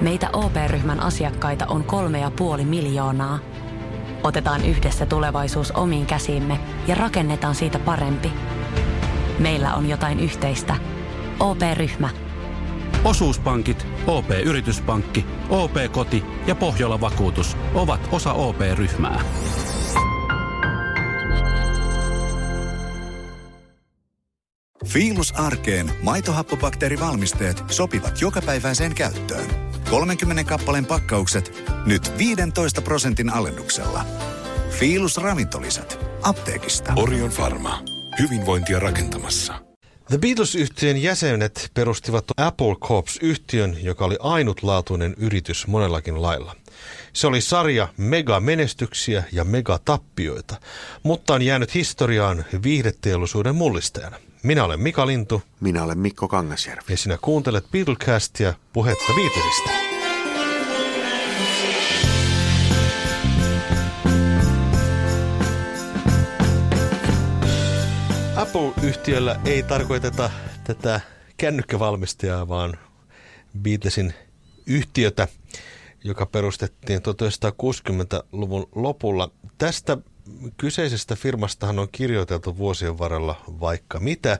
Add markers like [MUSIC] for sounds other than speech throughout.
Meitä OP-ryhmän asiakkaita on kolme ja puoli miljoonaa. Otetaan yhdessä tulevaisuus omiin käsiimme ja rakennetaan siitä parempi. Meillä on jotain yhteistä. OP-ryhmä. Osuuspankit, OP-yrityspankki, OP-koti ja Pohjola Vakuutus ovat osa OP-ryhmää. Fiilus Arkeen maitohappobakteerivalmisteet sopivat jokapäiväiseen käyttöön. 30 kappaleen pakkaukset nyt 15 prosentin alennuksella. Fiilus ravintolisät apteekista. Orion Pharma. Hyvinvointia rakentamassa. The Beatles-yhtiön jäsenet perustivat Apple Corps-yhtiön, joka oli ainutlaatuinen yritys monellakin lailla. Se oli sarja mega-menestyksiä ja mega-tappioita, mutta on jäänyt historiaan viihdeteollisuuden mullistajana. Minä olen Mika Lintu. Minä olen Mikko Kangasjärvi. Ja sinä kuuntelet Beatlecastia puhetta viitesistä. Apple-yhtiöllä ei tarkoiteta tätä kännykkävalmistajaa, vaan Beatlesin yhtiötä, joka perustettiin 1960-luvun lopulla. Tästä kyseisestä firmastahan on kirjoiteltu vuosien varrella vaikka mitä,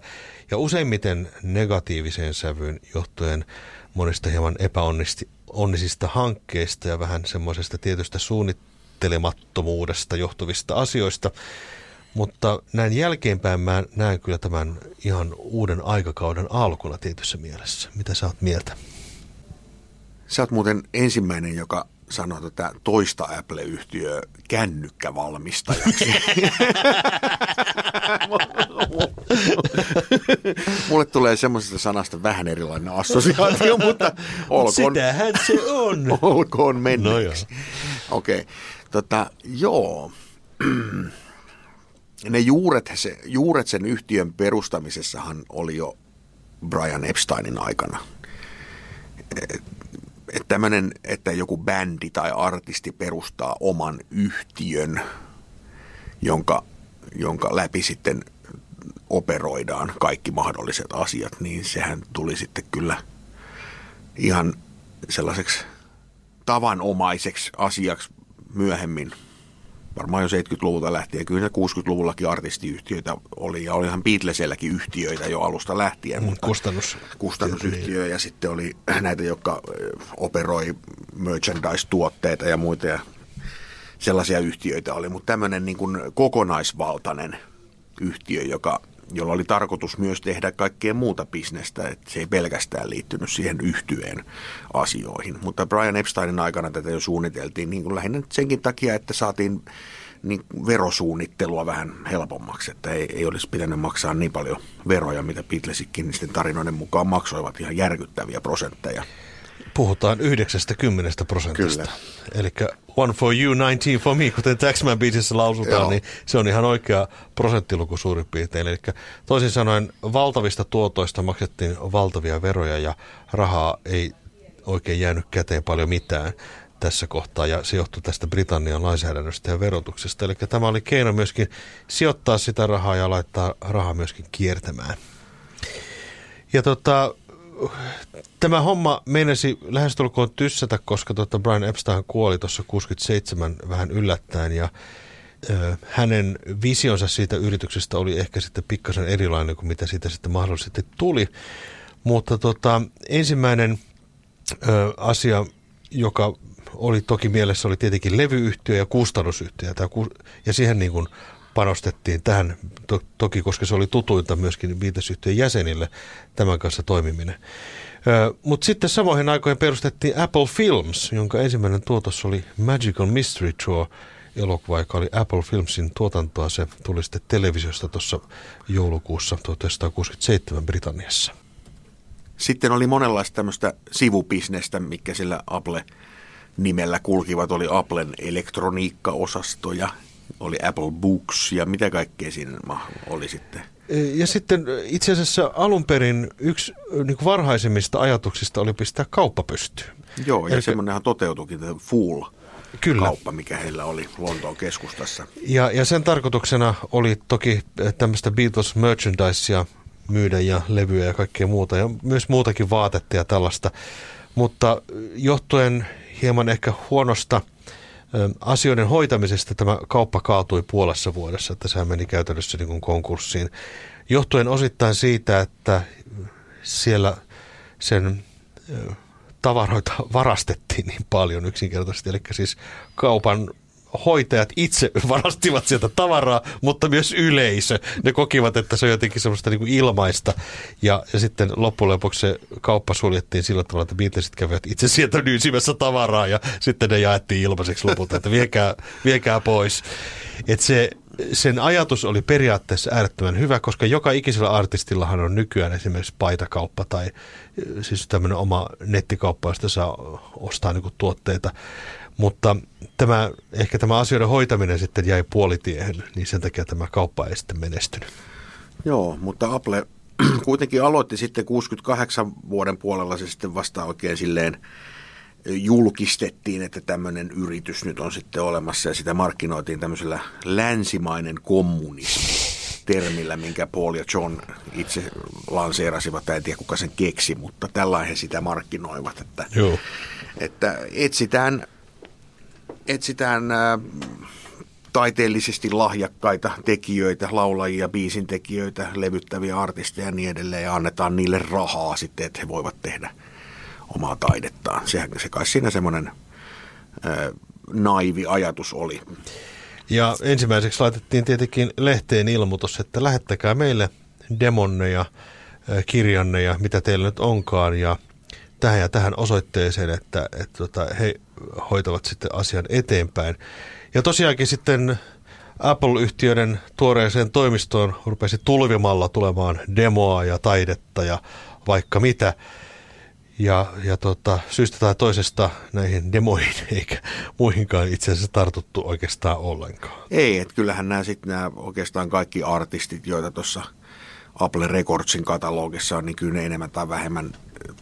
ja useimmiten negatiiviseen sävyyn johtuen monista hieman epäonnisista hankkeista ja vähän semmoisesta tietystä suunnittelemattomuudesta johtuvista asioista. Mutta näin jälkeenpäin mä näen kyllä tämän ihan uuden aikakauden alkuna tietyssä mielessä. Mitä sä oot mieltä? Sä oot muuten ensimmäinen, joka sanoo tätä toista Apple-yhtiöä kännykkävalmistajaksi. [LAUGHS] [LAUGHS] [LAUGHS] Mulle tulee semmoisesta sanasta vähän erilainen assosiaatio, [LAUGHS] mutta olkoon. Sitähän se on. [LAUGHS] olkoon menneeksi. No Okei, okay. tota, joo. [CLEARS THROAT] ne juuret, se, juuret sen yhtiön perustamisessahan oli jo Brian Epsteinin aikana. Että tämmöinen, että joku bändi tai artisti perustaa oman yhtiön, jonka, jonka läpi sitten operoidaan kaikki mahdolliset asiat, niin sehän tuli sitten kyllä ihan sellaiseksi tavanomaiseksi asiaksi myöhemmin – varmaan jo 70-luvulta lähtien. Kyllä 60-luvullakin artistiyhtiöitä oli ja olihan Beatleselläkin yhtiöitä jo alusta lähtien. Mutta Kustannus. Kustannusyhtiö ja sitten oli näitä, jotka operoi merchandise-tuotteita ja muita ja sellaisia yhtiöitä oli. Mutta tämmöinen niin kuin kokonaisvaltainen yhtiö, joka jolla oli tarkoitus myös tehdä kaikkea muuta bisnestä, että se ei pelkästään liittynyt siihen yhtyeen asioihin. Mutta Brian Epsteinin aikana tätä jo suunniteltiin niin kuin lähinnä senkin takia, että saatiin niin verosuunnittelua vähän helpommaksi, että ei, ei olisi pitänyt maksaa niin paljon veroja, mitä Beatlesikin niiden tarinoiden mukaan maksoivat ihan järkyttäviä prosentteja. Puhutaan 90 prosentista. Eli one for you, 19 for me, kuten Taxman biisissä lausutaan, Joo. niin se on ihan oikea prosenttiluku suurin piirtein. Eli toisin sanoen valtavista tuotoista maksettiin valtavia veroja ja rahaa ei oikein jäänyt käteen paljon mitään tässä kohtaa, ja se johtui tästä Britannian lainsäädännöstä ja verotuksesta. Eli tämä oli keino myöskin sijoittaa sitä rahaa ja laittaa rahaa myöskin kiertämään. Ja tota, tämä homma meinasi lähestulkoon tyssätä, koska tuota Brian Epstein kuoli tuossa 67 vähän yllättäen ja hänen visionsa siitä yrityksestä oli ehkä sitten pikkasen erilainen kuin mitä siitä sitten mahdollisesti tuli. Mutta tota, ensimmäinen ö, asia, joka oli toki mielessä, oli tietenkin levyyhtiö ja kustannusyhtiö. Ja siihen niin kuin panostettiin tähän, to, toki koska se oli tutuinta myöskin viitesyhtiön jäsenille tämän kanssa toimiminen. Mutta sitten samoihin aikoihin perustettiin Apple Films, jonka ensimmäinen tuotos oli Magical Mystery Tour elokuva, joka oli Apple Filmsin tuotantoa. Se tuli sitten televisiosta tuossa joulukuussa 1967 Britanniassa. Sitten oli monenlaista tämmöistä sivubisnestä, mikä sillä Apple nimellä kulkivat. Oli Applen elektroniikkaosasto ja oli Apple Books ja mitä kaikkea siinä oli sitten. Ja sitten itse asiassa alun perin yksi niin varhaisimmista ajatuksista oli pistää kauppa pystyyn. Joo, ja Eli... semmoinenhan toteutuikin, tämä Full Kyllä. kauppa, mikä heillä oli Lontoon keskustassa. Ja, ja sen tarkoituksena oli toki tämmöistä Beatles merchandisea myydä ja levyjä ja kaikkea muuta ja myös muutakin vaatetta ja tällaista. mutta johtuen hieman ehkä huonosta asioiden hoitamisesta tämä kauppa kaatui puolessa vuodessa, että sehän meni käytännössä niin kuin konkurssiin. Johtuen osittain siitä, että siellä sen tavaroita [LAUGHS] varastettiin niin paljon yksinkertaisesti. Eli siis kaupan hoitajat itse [LAUGHS] varastivat sieltä tavaraa, mutta myös yleisö. Ne kokivat, että se on jotenkin semmoista niin kuin ilmaista. Ja, ja sitten loppujen lopuksi se kauppa suljettiin sillä tavalla, että Beatlesit kävivät itse sieltä nyysimässä tavaraa ja sitten ne jaettiin ilmaiseksi lopulta, että viekää, viekää pois. Et se, sen ajatus oli periaatteessa äärettömän hyvä, koska joka ikisellä artistillahan on nykyään esimerkiksi paitakauppa tai siis tämmöinen oma nettikauppa, josta saa ostaa niin tuotteita. Mutta tämä, ehkä tämä asioiden hoitaminen sitten jäi puolitiehen, niin sen takia tämä kauppa ei sitten menestynyt. Joo, mutta Apple [CLEARS THROAT] kuitenkin aloitti sitten 68 vuoden puolella se sitten vasta oikein silleen julkistettiin, että tämmöinen yritys nyt on sitten olemassa ja sitä markkinoitiin tämmöisellä länsimainen kommunismi termillä, minkä Paul ja John itse lanseerasivat, tai en tiedä kuka sen keksi, mutta tällainen sitä markkinoivat, että, Joo. että etsitään etsitään äh, taiteellisesti lahjakkaita tekijöitä, laulajia, biisintekijöitä, levyttäviä artisteja ja niin edelleen, ja annetaan niille rahaa sitten, että he voivat tehdä omaa taidettaan. Sehän se kai siinä semmoinen äh, naivi ajatus oli. Ja ensimmäiseksi laitettiin tietenkin lehteen ilmoitus, että lähettäkää meille demonneja, äh, kirjanneja, mitä teillä nyt onkaan, ja tähän ja tähän osoitteeseen, että, että, tota, he hoitavat sitten asian eteenpäin. Ja tosiaankin sitten Apple-yhtiöiden tuoreeseen toimistoon rupesi tulvimalla tulemaan demoa ja taidetta ja vaikka mitä. Ja, ja tota, syystä tai toisesta näihin demoihin [LAUGHS] eikä muihinkaan itse asiassa tartuttu oikeastaan ollenkaan. Ei, että kyllähän nämä sitten nämä oikeastaan kaikki artistit, joita tuossa Apple Recordsin katalogissa on, niin kyllä ne enemmän tai vähemmän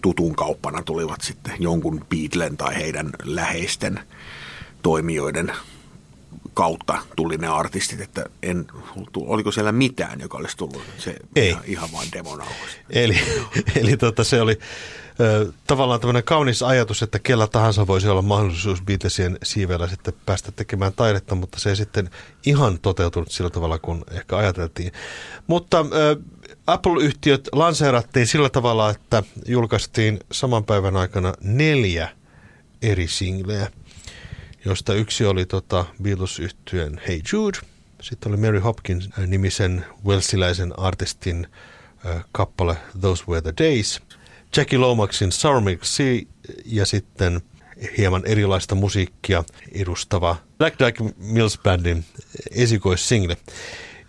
tutun kauppana tulivat sitten jonkun Beatlen tai heidän läheisten toimijoiden kautta tuli ne artistit, että en, oliko siellä mitään, joka olisi tullut se Ei. Ihan, ihan vain demonauhoista. Eli, [LAUGHS] eli tota, se oli ö, tavallaan tämmöinen kaunis ajatus, että kellä tahansa voisi olla mahdollisuus Beatlesien siivellä sitten päästä tekemään taidetta, mutta se ei sitten ihan toteutunut sillä tavalla, kun ehkä ajateltiin. Mutta ö, Apple-yhtiöt lanseerattiin sillä tavalla, että julkaistiin saman päivän aikana neljä eri singleä, josta yksi oli tota Beatles-yhtyön Hey Jude, sitten oli Mary Hopkins nimisen welsiläisen artistin äh, kappale Those Were the Days, Jackie Lomaxin Sour Milk Sea ja sitten hieman erilaista musiikkia edustava Black Dyke Mills Bandin esikoissingle.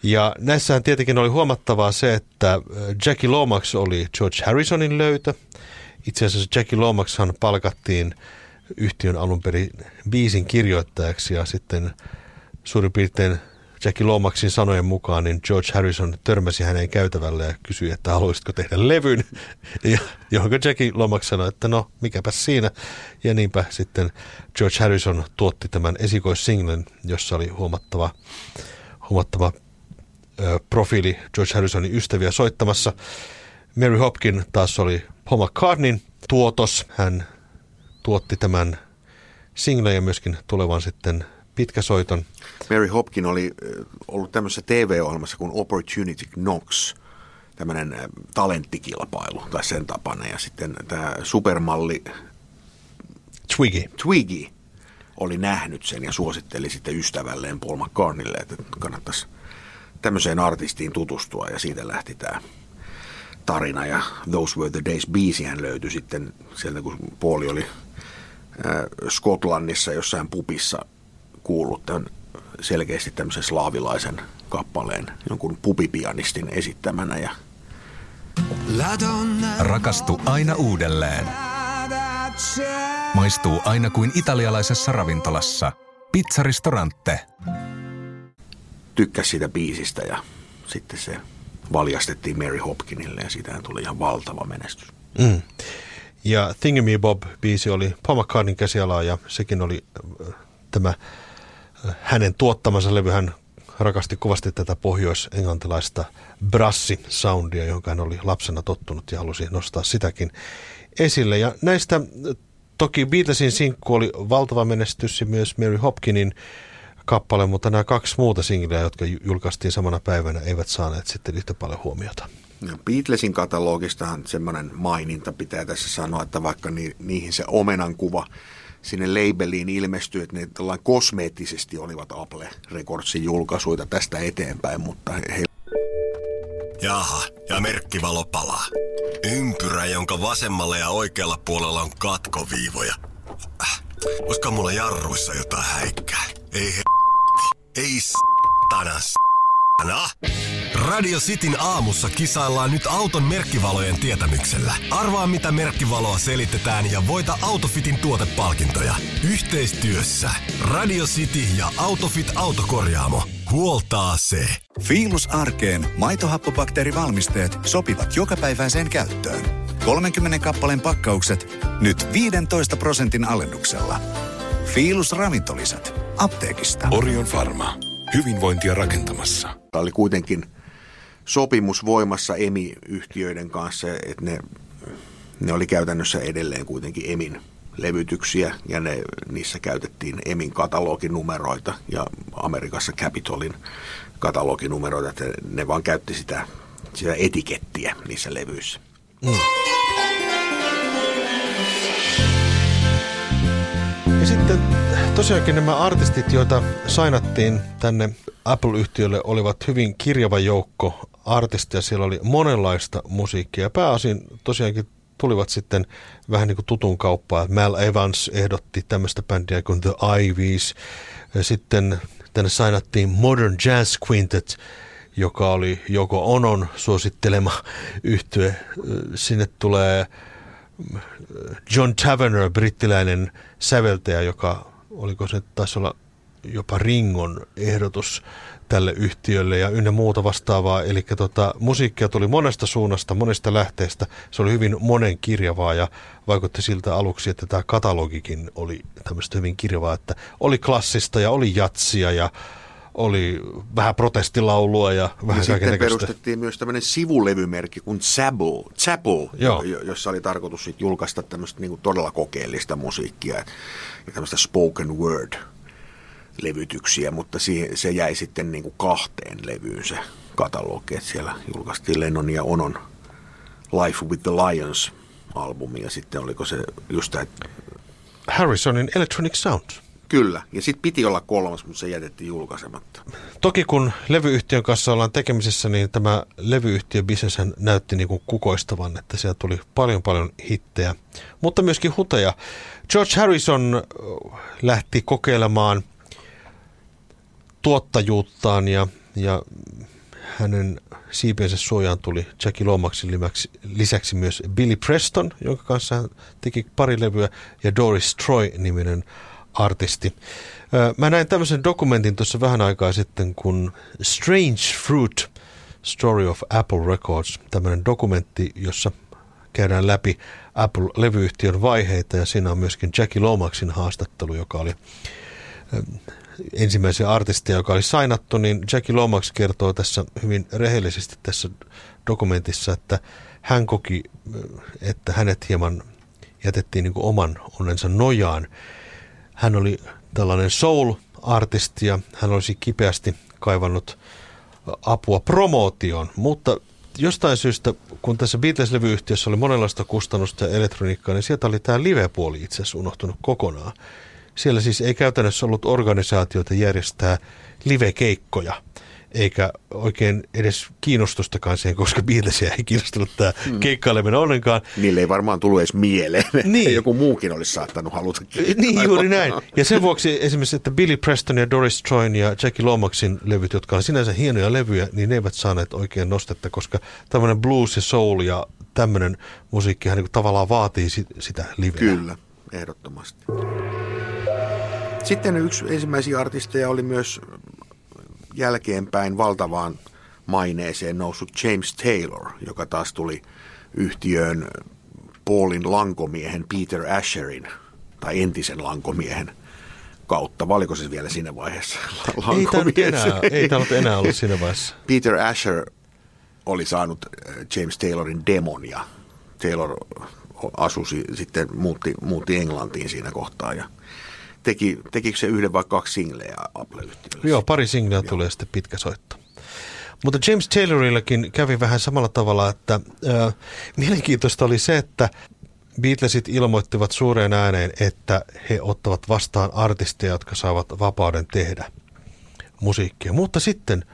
Ja näissähän tietenkin oli huomattavaa se, että äh, Jackie Lomax oli George Harrisonin löytö. Itse asiassa Jackie Lomaxhan palkattiin yhtiön alun perin biisin kirjoittajaksi ja sitten suurin piirtein Jackie Lomaxin sanojen mukaan, niin George Harrison törmäsi hänen käytävälle ja kysyi, että haluaisitko tehdä levyn, [LAUGHS] ja, johon Jackie Lomax sanoi, että no mikäpä siinä. Ja niinpä sitten George Harrison tuotti tämän esikoissinglen, jossa oli huomattava, huomattava profiili George Harrisonin ystäviä soittamassa. Mary Hopkin taas oli Paul McCartneyn tuotos. Hän tuotti tämän singlen ja myöskin tulevan sitten pitkäsoiton. Mary Hopkin oli ollut tämmöisessä TV-ohjelmassa kuin Opportunity Knocks, tämmöinen talenttikilpailu tai sen tapana. Ja sitten tämä supermalli Twiggy. Twiggy oli nähnyt sen ja suositteli sitten ystävälleen Paul McCartneylle, että kannattaisi tämmöiseen artistiin tutustua ja siitä lähti tämä tarina ja Those Were the Days biisihän löytyi sitten sieltä, kun Pauli oli Skotlannissa jossain pupissa kuullut tämän selkeästi tämmöisen slaavilaisen kappaleen jonkun pupipianistin esittämänä ja Rakastu aina uudelleen. Maistuu aina kuin italialaisessa ravintolassa. Pizzaristorante tykkäsi siitä biisistä ja sitten se valjastettiin Mary Hopkinille ja siitähän tuli ihan valtava menestys. Mm. Ja Thingamy Bob-biisi oli Paul McCartneyn käsialaa ja sekin oli äh, tämä äh, hänen tuottamansa levy. Hän rakasti kovasti tätä pohjois-englantilaista brassi-soundia, jonka hän oli lapsena tottunut ja halusi nostaa sitäkin esille. Ja näistä toki Beatlesin sinkku oli valtava menestys ja myös Mary Hopkinin kappale, mutta nämä kaksi muuta singleä, jotka julkaistiin samana päivänä, eivät saaneet sitten yhtä paljon huomiota. No, Beatlesin katalogistahan semmoinen maininta pitää tässä sanoa, että vaikka ni, niihin se omenan kuva sinne labeliin ilmestyi, että ne kosmeettisesti olivat Apple Recordsin julkaisuita tästä eteenpäin, mutta he... Jaha, ja merkkivalo palaa. Ympyrä, jonka vasemmalla ja oikealla puolella on katkoviivoja. Äh, olisiko mulla jarruissa jotain häikkää? Ei he... Ei s***tana s***tana. Radio Cityn aamussa kisaillaan nyt auton merkkivalojen tietämyksellä. Arvaa mitä merkkivaloa selitetään ja voita Autofitin tuotepalkintoja. Yhteistyössä Radio City ja Autofit autokorjaamo. Huoltaa se. Fiilus arkeen maitohappobakteerivalmisteet sopivat jokapäiväiseen käyttöön. 30 kappaleen pakkaukset nyt 15 prosentin alennuksella. Fiilus ravintolisät apteekista. Orion Pharma. Hyvinvointia rakentamassa. Tämä oli kuitenkin sopimus voimassa EMI-yhtiöiden kanssa, että ne, ne oli käytännössä edelleen kuitenkin EMIn levytyksiä ja ne, niissä käytettiin EMIn kataloginumeroita ja Amerikassa Capitolin kataloginumeroita, että ne vaan käytti sitä, sitä etikettiä niissä levyissä. Mm. Tosiaankin nämä artistit, joita sainattiin tänne Apple-yhtiölle, olivat hyvin kirjava joukko artisteja. Siellä oli monenlaista musiikkia. Pääosin tosiaankin tulivat sitten vähän niin kuin tutun kauppaan. Mal Evans ehdotti tämmöistä bändiä kuin The Ivies. Sitten tänne sainattiin Modern Jazz Quintet, joka oli joko Onon suosittelema yhtye. Sinne tulee John Taverner, brittiläinen säveltäjä, joka oliko se taisi olla jopa Ringon ehdotus tälle yhtiölle ja ynnä muuta vastaavaa. Eli tota, musiikkia tuli monesta suunnasta, monesta lähteestä. Se oli hyvin monen kirjavaa ja vaikutti siltä aluksi, että tämä katalogikin oli tämmöistä hyvin kirjavaa, että oli klassista ja oli jatsia ja oli vähän protestilaulua ja vähän ja sitten perustettiin myös tämmöinen sivulevymerkki kuin Zabul jo, jossa oli tarkoitus sit julkaista tämmöistä niin todella kokeellista musiikkia ja tämmöistä spoken word levytyksiä, mutta siihen, se jäi sitten niin kuin kahteen levyyn se katalogi, että siellä julkaistiin Lennon ja Onon Life with the Lions albumi ja sitten oliko se just tämä... Harrisonin Electronic Sound. Kyllä, ja sitten piti olla kolmas, mutta se jätettiin julkaisematta. Toki kun levyyhtiön kanssa ollaan tekemisissä, niin tämä levyyhtiöbisnes näytti niin kuin kukoistavan, että siellä tuli paljon paljon hittejä, mutta myöskin huteja. George Harrison lähti kokeilemaan – tuottajuuttaan ja, ja hänen siipiensä suojaan tuli Jackie Lomaxin lisäksi myös Billy Preston, jonka kanssa hän teki pari levyä, ja Doris Troy-niminen artisti. Mä näin tämmöisen dokumentin tuossa vähän aikaa sitten, kun Strange Fruit, Story of Apple Records, tämmöinen dokumentti, jossa käydään läpi Apple-levyyhtiön vaiheita, ja siinä on myöskin Jackie Lomaxin haastattelu, joka oli ensimmäisiä artisteja, joka oli sainattu, niin Jackie Lomax kertoo tässä hyvin rehellisesti tässä dokumentissa, että hän koki, että hänet hieman jätettiin niin oman onnensa nojaan. Hän oli tällainen soul-artisti ja hän olisi kipeästi kaivannut apua promootioon, mutta jostain syystä, kun tässä Beatles-levyyhtiössä oli monenlaista kustannusta ja elektroniikkaa, niin sieltä oli tämä live-puoli itse asiassa unohtunut kokonaan. Siellä siis ei käytännössä ollut organisaatioita järjestää live-keikkoja, eikä oikein edes kiinnostustakaan siihen, koska Beatlesia ei kiinnostunut tämä hmm. keikkaileminen ollenkaan. Niille ei varmaan tullut edes mieleen, niin. joku muukin olisi saattanut haluta Niin, juuri näin. Ja sen vuoksi esimerkiksi, että Billy Preston ja Doris Troyn ja Jackie Lomaxin levyt, jotka on sinänsä hienoja levyjä, niin ne eivät saaneet oikein nostetta, koska tämmöinen blues ja soul ja tämmöinen musiikkihan niin tavallaan vaatii sitä liveä. Kyllä, ehdottomasti. Sitten yksi ensimmäisiä artisteja oli myös jälkeenpäin valtavaan maineeseen noussut James Taylor, joka taas tuli yhtiöön Paulin lankomiehen Peter Asherin tai entisen lankomiehen kautta. Valiko se vielä siinä vaiheessa [LAUGHS] Ei tämä enää, ei tämä enää ollut siinä vaiheessa. [LAUGHS] Peter Asher oli saanut äh, James Taylorin demon ja Taylor asui sitten, muutti, muutti Englantiin siinä kohtaa ja teki, tekikö se yhden vai kaksi singleä Apple-yhtiölle? Joo, pari singleä tulee sitten pitkä soitto. Mutta James Taylorillakin kävi vähän samalla tavalla, että äh, mielenkiintoista oli se, että Beatlesit ilmoittivat suureen ääneen, että he ottavat vastaan artisteja, jotka saavat vapauden tehdä musiikkia. Mutta sitten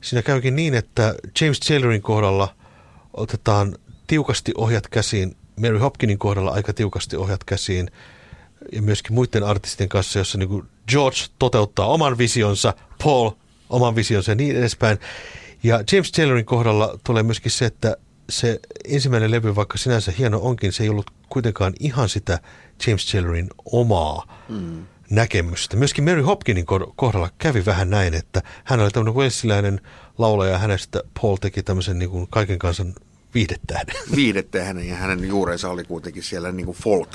siinä käykin niin, että James Taylorin kohdalla otetaan tiukasti ohjat käsiin, Mary Hopkinin kohdalla aika tiukasti ohjat käsiin ja myöskin muiden artistien kanssa, jossa niin George toteuttaa oman visionsa, Paul oman visionsa ja niin edespäin. Ja James Taylorin kohdalla tulee myöskin se, että se ensimmäinen levy, vaikka sinänsä hieno onkin, se ei ollut kuitenkaan ihan sitä James Taylorin omaa mm. näkemystä. Myöskin Mary Hopkinin kohdalla kävi vähän näin, että hän oli tämmöinen welsiläinen laulaja ja hänestä Paul teki tämmöisen niin kuin kaiken kansan viihdettähden. Viihdettähden ja hänen juurensa oli kuitenkin siellä niin kuin folk.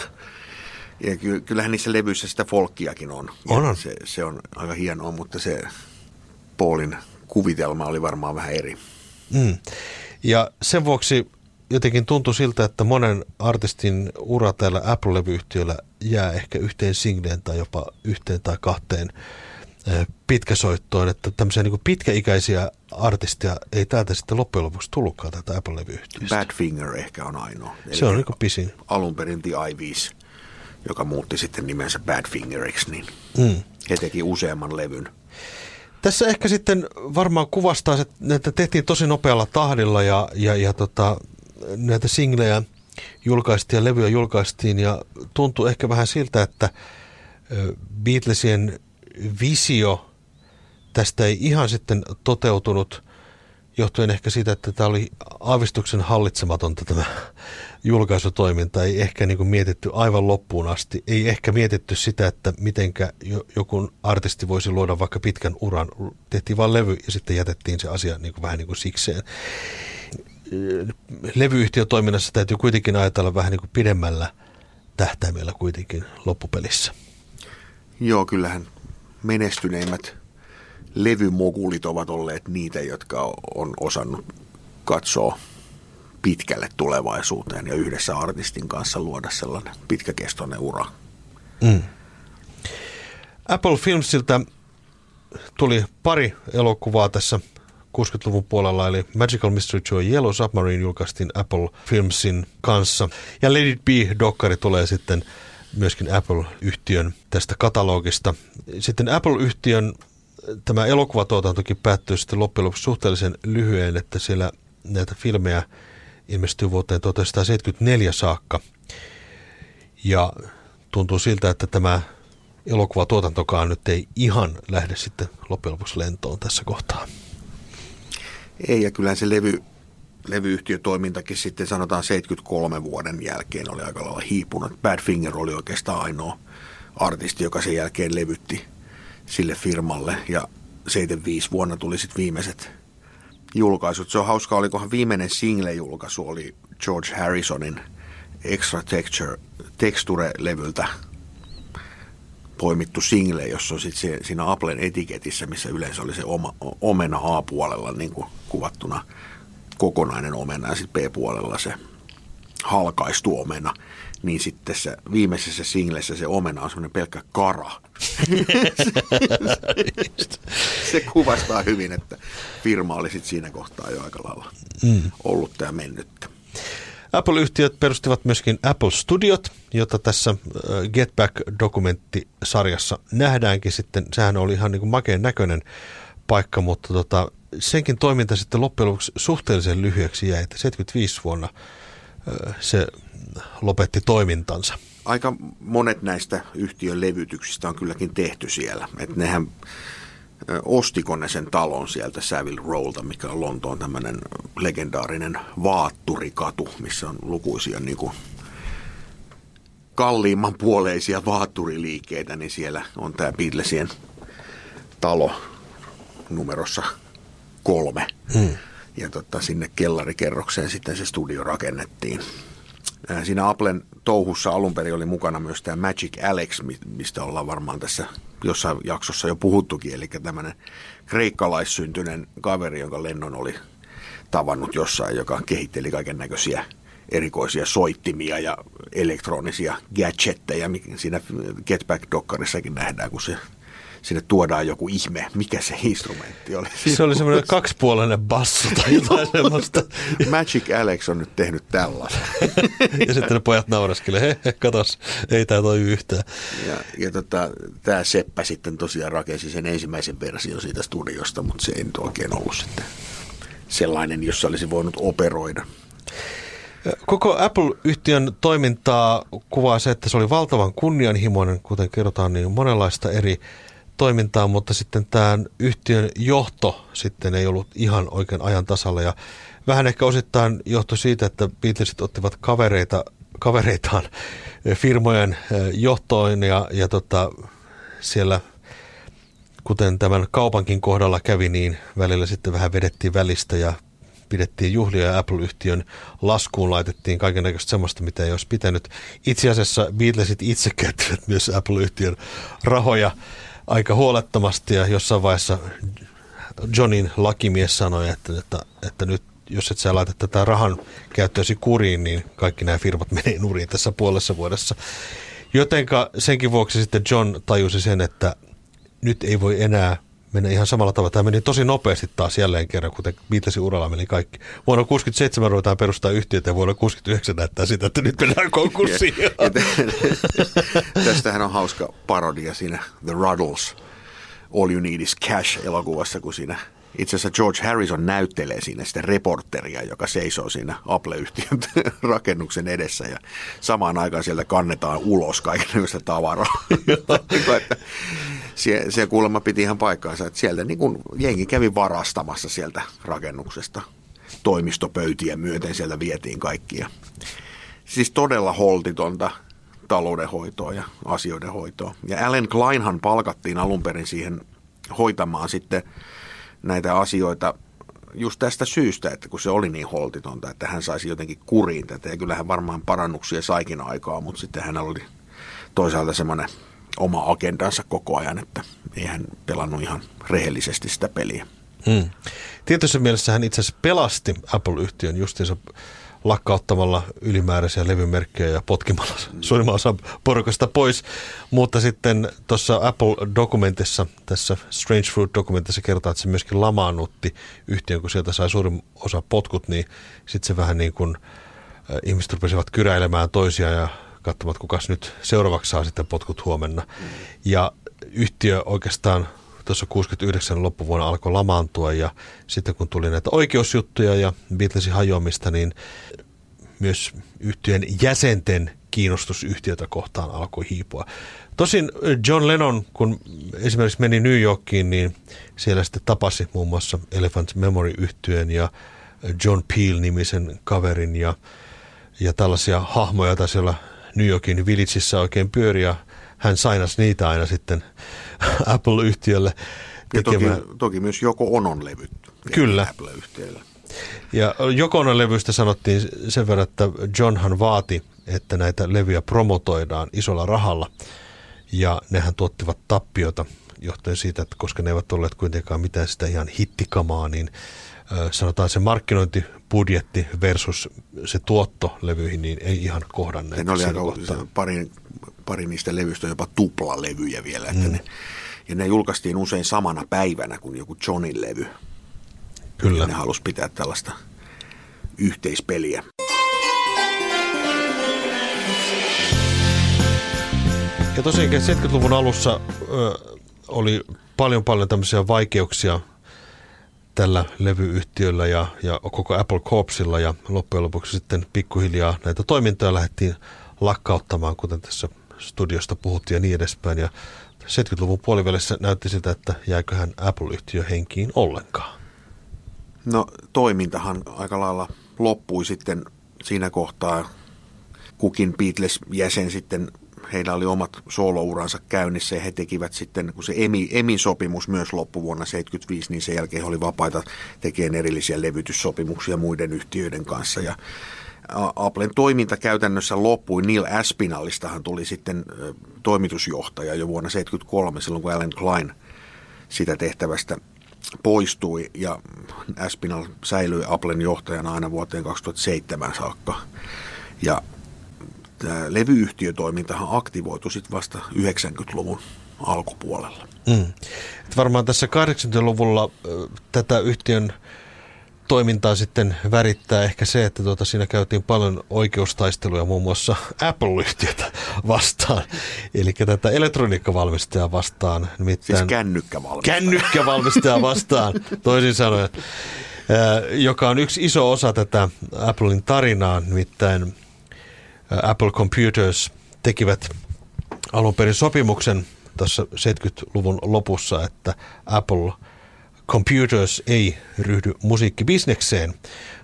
Ja kyllähän niissä levyissä sitä folkkiakin on. On, on. Se, se on aika hienoa, mutta se Paulin kuvitelma oli varmaan vähän eri. Mm. Ja sen vuoksi jotenkin tuntui siltä, että monen artistin ura täällä Apple-levyyhtiöllä jää ehkä yhteen singleen tai jopa yhteen tai kahteen pitkäsoittoon, että tämmöisiä niin pitkäikäisiä artisteja ei täältä sitten loppujen lopuksi tullutkaan tätä Apple-levyyhtiöstä. Badfinger ehkä on ainoa. Eli se on niin pisin. Alun perin The Ivies, joka muutti sitten nimensä Badfingeriksi, niin mm. he teki useamman levyn. Tässä ehkä sitten varmaan kuvastaa, että tehtiin tosi nopealla tahdilla ja, ja, ja tota, näitä singlejä julkaistiin ja levyjä julkaistiin ja tuntui ehkä vähän siltä, että Beatlesien visio tästä ei ihan sitten toteutunut johtuen ehkä siitä, että tämä oli aavistuksen hallitsematonta tämä julkaisutoiminta. Ei ehkä niin kuin mietitty aivan loppuun asti. Ei ehkä mietitty sitä, että mitenkä joku artisti voisi luoda vaikka pitkän uran. Tehtiin vain levy ja sitten jätettiin se asia niin kuin vähän niin kuin sikseen. Levyyhtiötoiminnassa täytyy kuitenkin ajatella vähän niin kuin pidemmällä tähtäimellä kuitenkin loppupelissä. Joo, kyllähän menestyneimmät levymogulit ovat olleet niitä, jotka on osannut katsoa pitkälle tulevaisuuteen ja yhdessä artistin kanssa luoda sellainen pitkäkestoinen ura. Mm. Apple Filmsilta tuli pari elokuvaa tässä 60-luvun puolella, eli Magical Mystery Tour Yellow Submarine julkaistiin Apple Filmsin kanssa. Ja Let It Be-dokkari tulee sitten myöskin Apple-yhtiön tästä katalogista. Sitten Apple-yhtiön tämä elokuvatuotantokin päättyy sitten loppujen lopuksi suhteellisen lyhyen, että siellä näitä filmejä ilmestyy vuoteen 1974 saakka. Ja tuntuu siltä, että tämä elokuvatuotantokaan nyt ei ihan lähde sitten loppujen lopuksi lentoon tässä kohtaa. Ei, ja kyllä se levy, levyyhtiötoimintakin sitten sanotaan 73 vuoden jälkeen oli aika lailla hiipunut. Badfinger oli oikeastaan ainoa artisti, joka sen jälkeen levytti sille firmalle ja 75 vuonna tuli sitten viimeiset julkaisut. Se on hauskaa, olikohan viimeinen single-julkaisu oli George Harrisonin Extra Texture, Texture-levyltä poimittu single, jossa on sitten siinä Applen etiketissä, missä yleensä oli se oma, omena A-puolella niin kuin kuvattuna kokonainen omena ja sitten B-puolella se halkaistu omena, niin sitten se viimeisessä singlessä se omena on semmoinen pelkkä kara. [LAUGHS] se kuvastaa hyvin, että firma oli sitten siinä kohtaa jo aika lailla mm. ollut ja mennyttä. Apple-yhtiöt perustivat myöskin Apple Studiot, jota tässä äh, Get Back-dokumenttisarjassa nähdäänkin sitten. Sehän oli ihan niin kuin makeen näköinen paikka, mutta tota, senkin toiminta sitten loppujen lopuksi suhteellisen lyhyeksi jäi, että 75 vuonna se lopetti toimintansa. Aika monet näistä yhtiön levytyksistä on kylläkin tehty siellä. Että nehän ostiko ne sen talon sieltä Savile Rowlta, mikä on Lontoon tämmöinen legendaarinen vaatturikatu, missä on lukuisia niin kuin kalliimman puoleisia vaatturiliikkeitä, niin siellä on tämä Beatlesien talo numerossa kolme. Hmm. Ja tota, sinne kellarikerrokseen sitten se studio rakennettiin. Siinä Applen touhussa alun perin oli mukana myös tämä Magic Alex, mistä ollaan varmaan tässä jossain jaksossa jo puhuttukin, eli tämmöinen kreikkalaissyntyinen kaveri, jonka Lennon oli tavannut jossain, joka kehitteli kaiken näköisiä erikoisia soittimia ja elektronisia gadgetteja. Siinä Getback-dokkarissakin nähdään, kun se sinne tuodaan joku ihme, mikä se instrumentti oli. Se oli semmoinen kaksipuolinen basso tai jotain semmoista. Magic Alex on nyt tehnyt tällaisen. [LAUGHS] ja sitten ne pojat nauraskelevat, he, he katos, ei tämä toi yhtään. Ja, ja tota, tämä Seppä sitten tosiaan rakensi sen ensimmäisen version siitä studiosta, mutta se ei nyt oikein ollut sitten sellainen, jossa olisi voinut operoida. Koko Apple-yhtiön toimintaa kuvaa se, että se oli valtavan kunnianhimoinen, kuten kerrotaan, niin monenlaista eri toimintaa, mutta sitten tämän yhtiön johto sitten ei ollut ihan oikein ajan tasalla ja vähän ehkä osittain johtui siitä, että Beatlesit ottivat kavereita, kavereitaan firmojen eh, johtoon ja, ja tota, siellä kuten tämän kaupankin kohdalla kävi, niin välillä sitten vähän vedettiin välistä ja pidettiin juhlia ja Apple-yhtiön laskuun laitettiin kaikenlaista semmoista, mitä ei olisi pitänyt. Itse asiassa Beatlesit itse käyttivät myös Apple-yhtiön rahoja aika huolettomasti ja jossain vaiheessa Johnin lakimies sanoi, että, että, että nyt jos et sä laita tätä rahan käyttöösi kuriin, niin kaikki nämä firmat [LAUGHS] menee nurin tässä puolessa vuodessa. Jotenka senkin vuoksi sitten John tajusi sen, että nyt ei voi enää mennä ihan samalla tavalla. Tämä meni tosi nopeasti taas jälleen kerran, kuten Beatlesin uralla meni kaikki. Vuonna 67 ruvetaan perustaa yhtiötä ja vuonna 69 näyttää sitä, että nyt mennään [LAUGHS] konkurssiin. [LAUGHS] Tästähän on hauska parodia siinä The Ruddles All You Need Is Cash elokuvassa, kun siinä itse asiassa George Harrison näyttelee siinä sitä reporteria, joka seisoo siinä Apple-yhtiön [LAUGHS] rakennuksen edessä ja samaan aikaan sieltä kannetaan ulos kaikenlaista tavaraa. Se, se kuulemma piti ihan paikkaansa, että sieltä niin kuin jengi kävi varastamassa sieltä rakennuksesta toimistopöytiä myöten sieltä vietiin kaikkia. Siis todella holtitonta taloudenhoitoa ja asioiden hoitoa. Ja Allen Kleinhan palkattiin alun perin siihen hoitamaan sitten näitä asioita just tästä syystä, että kun se oli niin holtitonta, että hän saisi jotenkin kuriin tätä. Ja kyllähän varmaan parannuksia saikin aikaa, mutta sitten hän oli toisaalta semmoinen oma agendansa koko ajan, että ei hän pelannut ihan rehellisesti sitä peliä. Hmm. Tietyssä mielessä hän itse asiassa pelasti Apple-yhtiön justiinsa lakkauttamalla ylimääräisiä levymerkkejä ja potkimalla mm. suurimman osan porukasta pois. Mutta sitten tuossa Apple-dokumentissa, tässä Strange Fruit-dokumentissa kertaa, että se myöskin lamaannutti yhtiön, kun sieltä sai suurin osa potkut, niin sitten se vähän niin kuin äh, ihmiset rupesivat kyräilemään toisiaan ja katsomaan, kukas nyt seuraavaksi saa sitten potkut huomenna. Ja yhtiö oikeastaan tuossa 69 loppuvuonna alkoi lamaantua ja sitten kun tuli näitä oikeusjuttuja ja Beatlesin hajoamista, niin myös yhtiön jäsenten kiinnostus yhtiötä kohtaan alkoi hiipua. Tosin John Lennon, kun esimerkiksi meni New Yorkiin, niin siellä sitten tapasi muun muassa Elephant memory yhtyön ja John Peel-nimisen kaverin ja, ja tällaisia hahmoja, joita siellä New Yorkin Villageissa oikein pyöri ja hän sainasi niitä aina sitten [LAUGHS] Apple-yhtiölle. Ja toki, toki myös Joko Onon levyt. Kyllä. Apple-yhtiölle. Ja Jokonon levystä sanottiin sen verran, että Johnhan vaati, että näitä levyjä promotoidaan isolla rahalla. Ja nehän tuottivat tappiota johtuen siitä, että koska ne eivät olleet kuitenkaan mitään sitä ihan hittikamaa, niin sanotaan se markkinointibudjetti versus se tuotto levyihin, niin ei ihan kohdanneet. Ne oli aika pari, pari niistä levyistä jopa tuplalevyjä vielä. Että mm. ne, ja ne julkaistiin usein samana päivänä kuin joku Johnin levy. Kyllä. Ne halusi pitää tällaista yhteispeliä. Ja tosiaan 70-luvun alussa ö, oli paljon paljon tämmöisiä vaikeuksia tällä levyyhtiöllä ja, ja koko Apple Corpsilla ja loppujen lopuksi sitten pikkuhiljaa näitä toimintoja lähdettiin lakkauttamaan, kuten tässä studiosta puhuttiin ja niin edespäin. Ja 70-luvun puolivälissä näytti siltä, että jääköhän Apple-yhtiö henkiin ollenkaan. No toimintahan aika lailla loppui sitten siinä kohtaa. Kukin Beatles-jäsen sitten, heillä oli omat soolouransa käynnissä ja he tekivät sitten, kun se Emi, Emin sopimus myös loppui vuonna 1975, niin sen jälkeen he oli vapaita tekemään erillisiä levytyssopimuksia muiden yhtiöiden kanssa. Ja Applen toiminta käytännössä loppui. Neil Aspinallistahan tuli sitten toimitusjohtaja jo vuonna 1973, silloin kun Alan Klein sitä tehtävästä poistui ja Aspinall säilyi Applen johtajana aina vuoteen 2007 saakka. Ja tämä levyyhtiötoimintahan aktivoitui sitten vasta 90-luvun alkupuolella. Mm. Et varmaan tässä 80-luvulla tätä yhtiön toimintaa sitten värittää ehkä se, että tuota, siinä käytiin paljon oikeustaisteluja muun muassa Apple-yhtiötä vastaan, eli tätä elektroniikkavalmistajaa vastaan. Nimittäin siis kännykkävalmistajaa. Kännykkävalmistajaa vastaan, toisin sanoen, joka on yksi iso osa tätä Applein tarinaa, nimittäin Apple Computers tekivät alun perin sopimuksen tuossa 70-luvun lopussa, että Apple Computers ei ryhdy musiikkibisnekseen.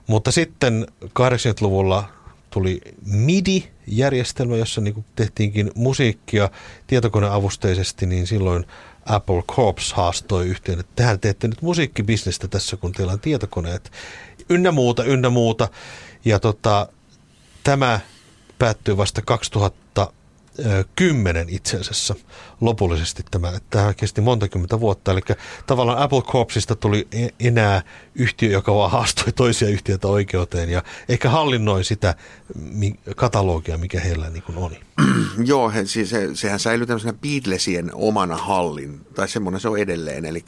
Mutta sitten 80-luvulla tuli MIDI-järjestelmä, jossa niin tehtiinkin musiikkia tietokoneavusteisesti, niin silloin Apple Corps haastoi yhteen, että tehän teette nyt musiikkibisnestä tässä, kun teillä on tietokoneet, ynnä muuta, ynnä muuta. Ja tota, tämä päättyy vasta 2000 kymmenen itse asiassa lopullisesti tämä. Tämä kesti monta kymmentä vuotta. Eli tavallaan Apple Corpsista tuli e-, enää yhtiö, joka vaan haastoi toisia yhtiöitä oikeuteen ja ehkä hallinnoi sitä katalogia, mikä heillä niin kuin oli. [CLEARS THROAT] Joo, he, siis se, sehän säilyi tämmöisenä Beatlesien omana hallin, tai semmoinen se on edelleen. Eli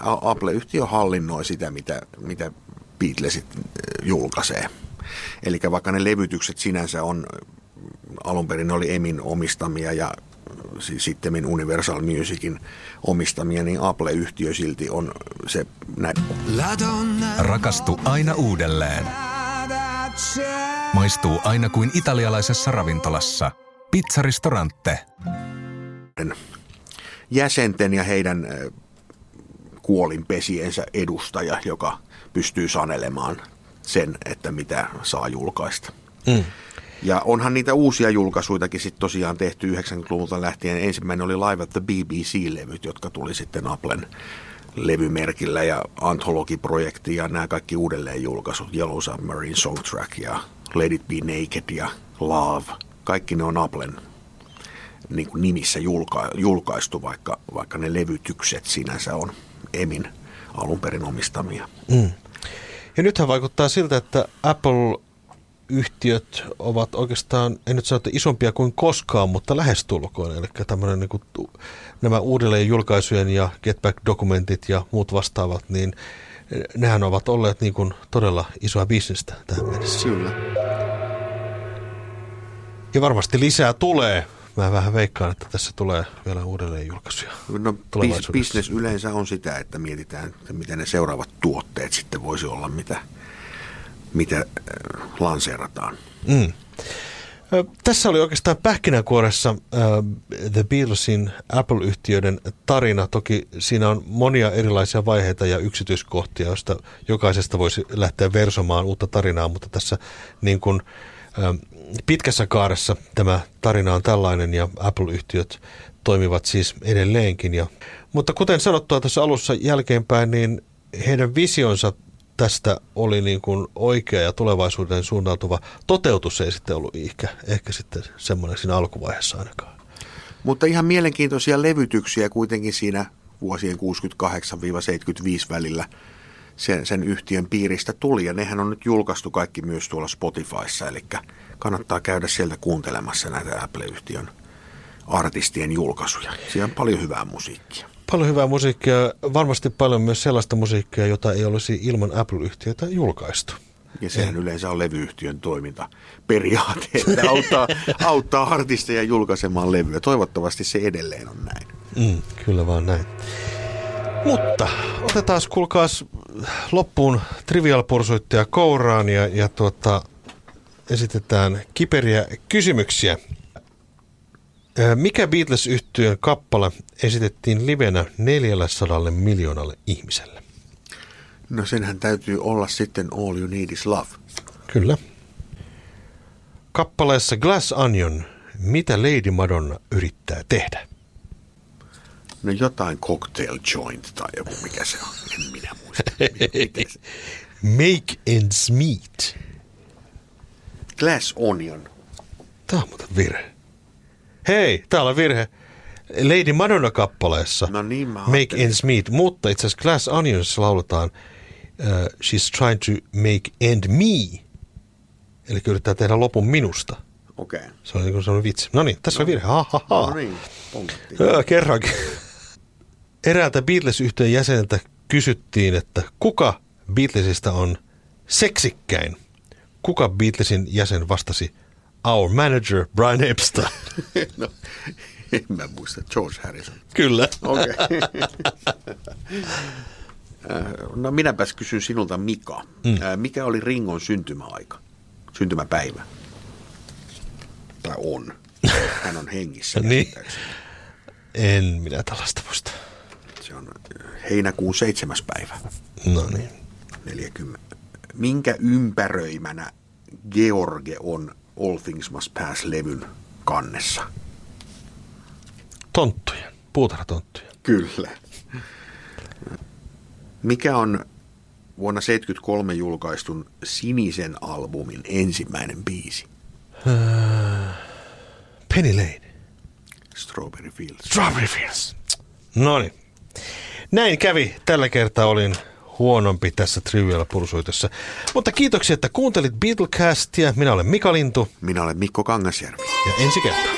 Apple-yhtiö hallinnoi sitä, mitä, mitä Beatlesit julkaisee. Eli vaikka ne levytykset sinänsä on alun perin oli Emin omistamia ja siis sitten Universal Musicin omistamia, niin Apple-yhtiö silti on se näin. Rakastu aina uudelleen. Maistuu aina kuin italialaisessa ravintolassa. Pizzaristorante. Jäsenten ja heidän kuolinpesiensä edustaja, joka pystyy sanelemaan sen, että mitä saa julkaista. Mm. Ja onhan niitä uusia julkaisuitakin sitten tosiaan tehty 90-luvulta lähtien. Ensimmäinen oli Live at the BBC-levyt, jotka tuli sitten Applen levymerkillä ja Anthology-projekti ja nämä kaikki uudelleen julkaisut. Yellow Submarine Songtrack ja Let It Be Naked ja Love. Kaikki ne on Applen niin kuin nimissä julka- julkaistu, vaikka, vaikka ne levytykset sinänsä on Emin alun perin omistamia. Mm. Ja nythän vaikuttaa siltä, että Apple yhtiöt ovat oikeastaan, en nyt sano, että isompia kuin koskaan, mutta lähestulkoon. Eli tämmöinen niin kuin, nämä uudelleen julkaisujen ja Getback-dokumentit ja muut vastaavat, niin nehän ovat olleet niin kuin todella isoa bisnestä tähän mennessä. Kyllä. Ja varmasti lisää tulee. Mä vähän veikkaan, että tässä tulee vielä uudelleen julkaisuja. No, business yleensä on sitä, että mietitään, että miten ne seuraavat tuotteet sitten voisi olla, mitä, mitä äh, lanseerataan. Mm. Tässä oli oikeastaan pähkinänkuoressa uh, The Beatlesin Apple-yhtiöiden tarina. Toki siinä on monia erilaisia vaiheita ja yksityiskohtia, joista jokaisesta voisi lähteä versomaan uutta tarinaa, mutta tässä niin kuin, uh, pitkässä kaaressa tämä tarina on tällainen ja Apple-yhtiöt toimivat siis edelleenkin. Ja, mutta kuten sanottua tässä alussa jälkeenpäin, niin heidän visionsa tästä oli niin kuin oikea ja tulevaisuuden suuntautuva. Toteutus ei sitten ollut ehkä, ehkä sitten semmoinen siinä alkuvaiheessa ainakaan. Mutta ihan mielenkiintoisia levytyksiä kuitenkin siinä vuosien 68-75 välillä sen, sen yhtiön piiristä tuli. Ja nehän on nyt julkaistu kaikki myös tuolla Spotifyssa, eli kannattaa käydä sieltä kuuntelemassa näitä Apple-yhtiön artistien julkaisuja. Siellä on paljon hyvää musiikkia. Paljon hyvää musiikkia, varmasti paljon myös sellaista musiikkia, jota ei olisi ilman Apple-yhtiötä julkaistu. Ja sehän en. yleensä on levyyhtiön toimintaperiaate, että auttaa, auttaa artisteja julkaisemaan levyä. Toivottavasti se edelleen on näin. Mm, kyllä vaan näin. Mutta otetaan kuulkaas loppuun trivial kouraan ja, ja tuota, esitetään kiperiä kysymyksiä. Mikä Beatles-yhtyön kappale esitettiin livenä 400 miljoonalle ihmiselle? No senhän täytyy olla sitten All You Need Is Love. Kyllä. Kappaleessa Glass Onion, mitä Lady Madonna yrittää tehdä? No jotain cocktail joint tai joku, mikä se on. En minä muista. Make ends meet. Glass Onion. Tämä on muuten virhe. Hei, täällä on virhe. Lady Madonna-kappaleessa No niin, Make. Ends Meet, mutta itse asiassa Glass Onions lauletaan uh, She's trying to make end me. Eli yrittää tehdä lopun minusta. Okei. Okay. Se on niin kuin sellainen vitsi. No niin, tässä on virhe. Ha, ha, ha. No niin, kerrankin. Eräältä Beatles-yhtiön jäseneltä kysyttiin, että kuka Beatlesista on seksikkäin? Kuka Beatlesin jäsen vastasi? Our manager Brian Epstein. [LAUGHS] no, en mä muista. George Harrison. Kyllä. Äh, [LAUGHS] no minäpäs kysyn sinulta Mika. Mm. Mikä oli Ringon syntymäaika? Syntymäpäivä? Tai on. [LAUGHS] Hän on hengissä. Niin. En minä tällaista muista. On äh, heinäkuun seitsemäs päivä. No niin. 40. Minkä ympäröimänä George on All Things Must Pass-levyn kannessa? Tonttujen. Puutarhatonttujen. Kyllä. Mikä on vuonna 73 julkaistun Sinisen albumin ensimmäinen biisi? Penny Lane. Strawberry Fields. Strawberry Fields. No niin. Näin kävi. Tällä kertaa olin huonompi tässä Trivial Pursuitessa. Mutta kiitoksia, että kuuntelit Beatlecastia. Minä olen Mika Lintu Minä olen Mikko Kangasjärvi. ja ensi kertaa.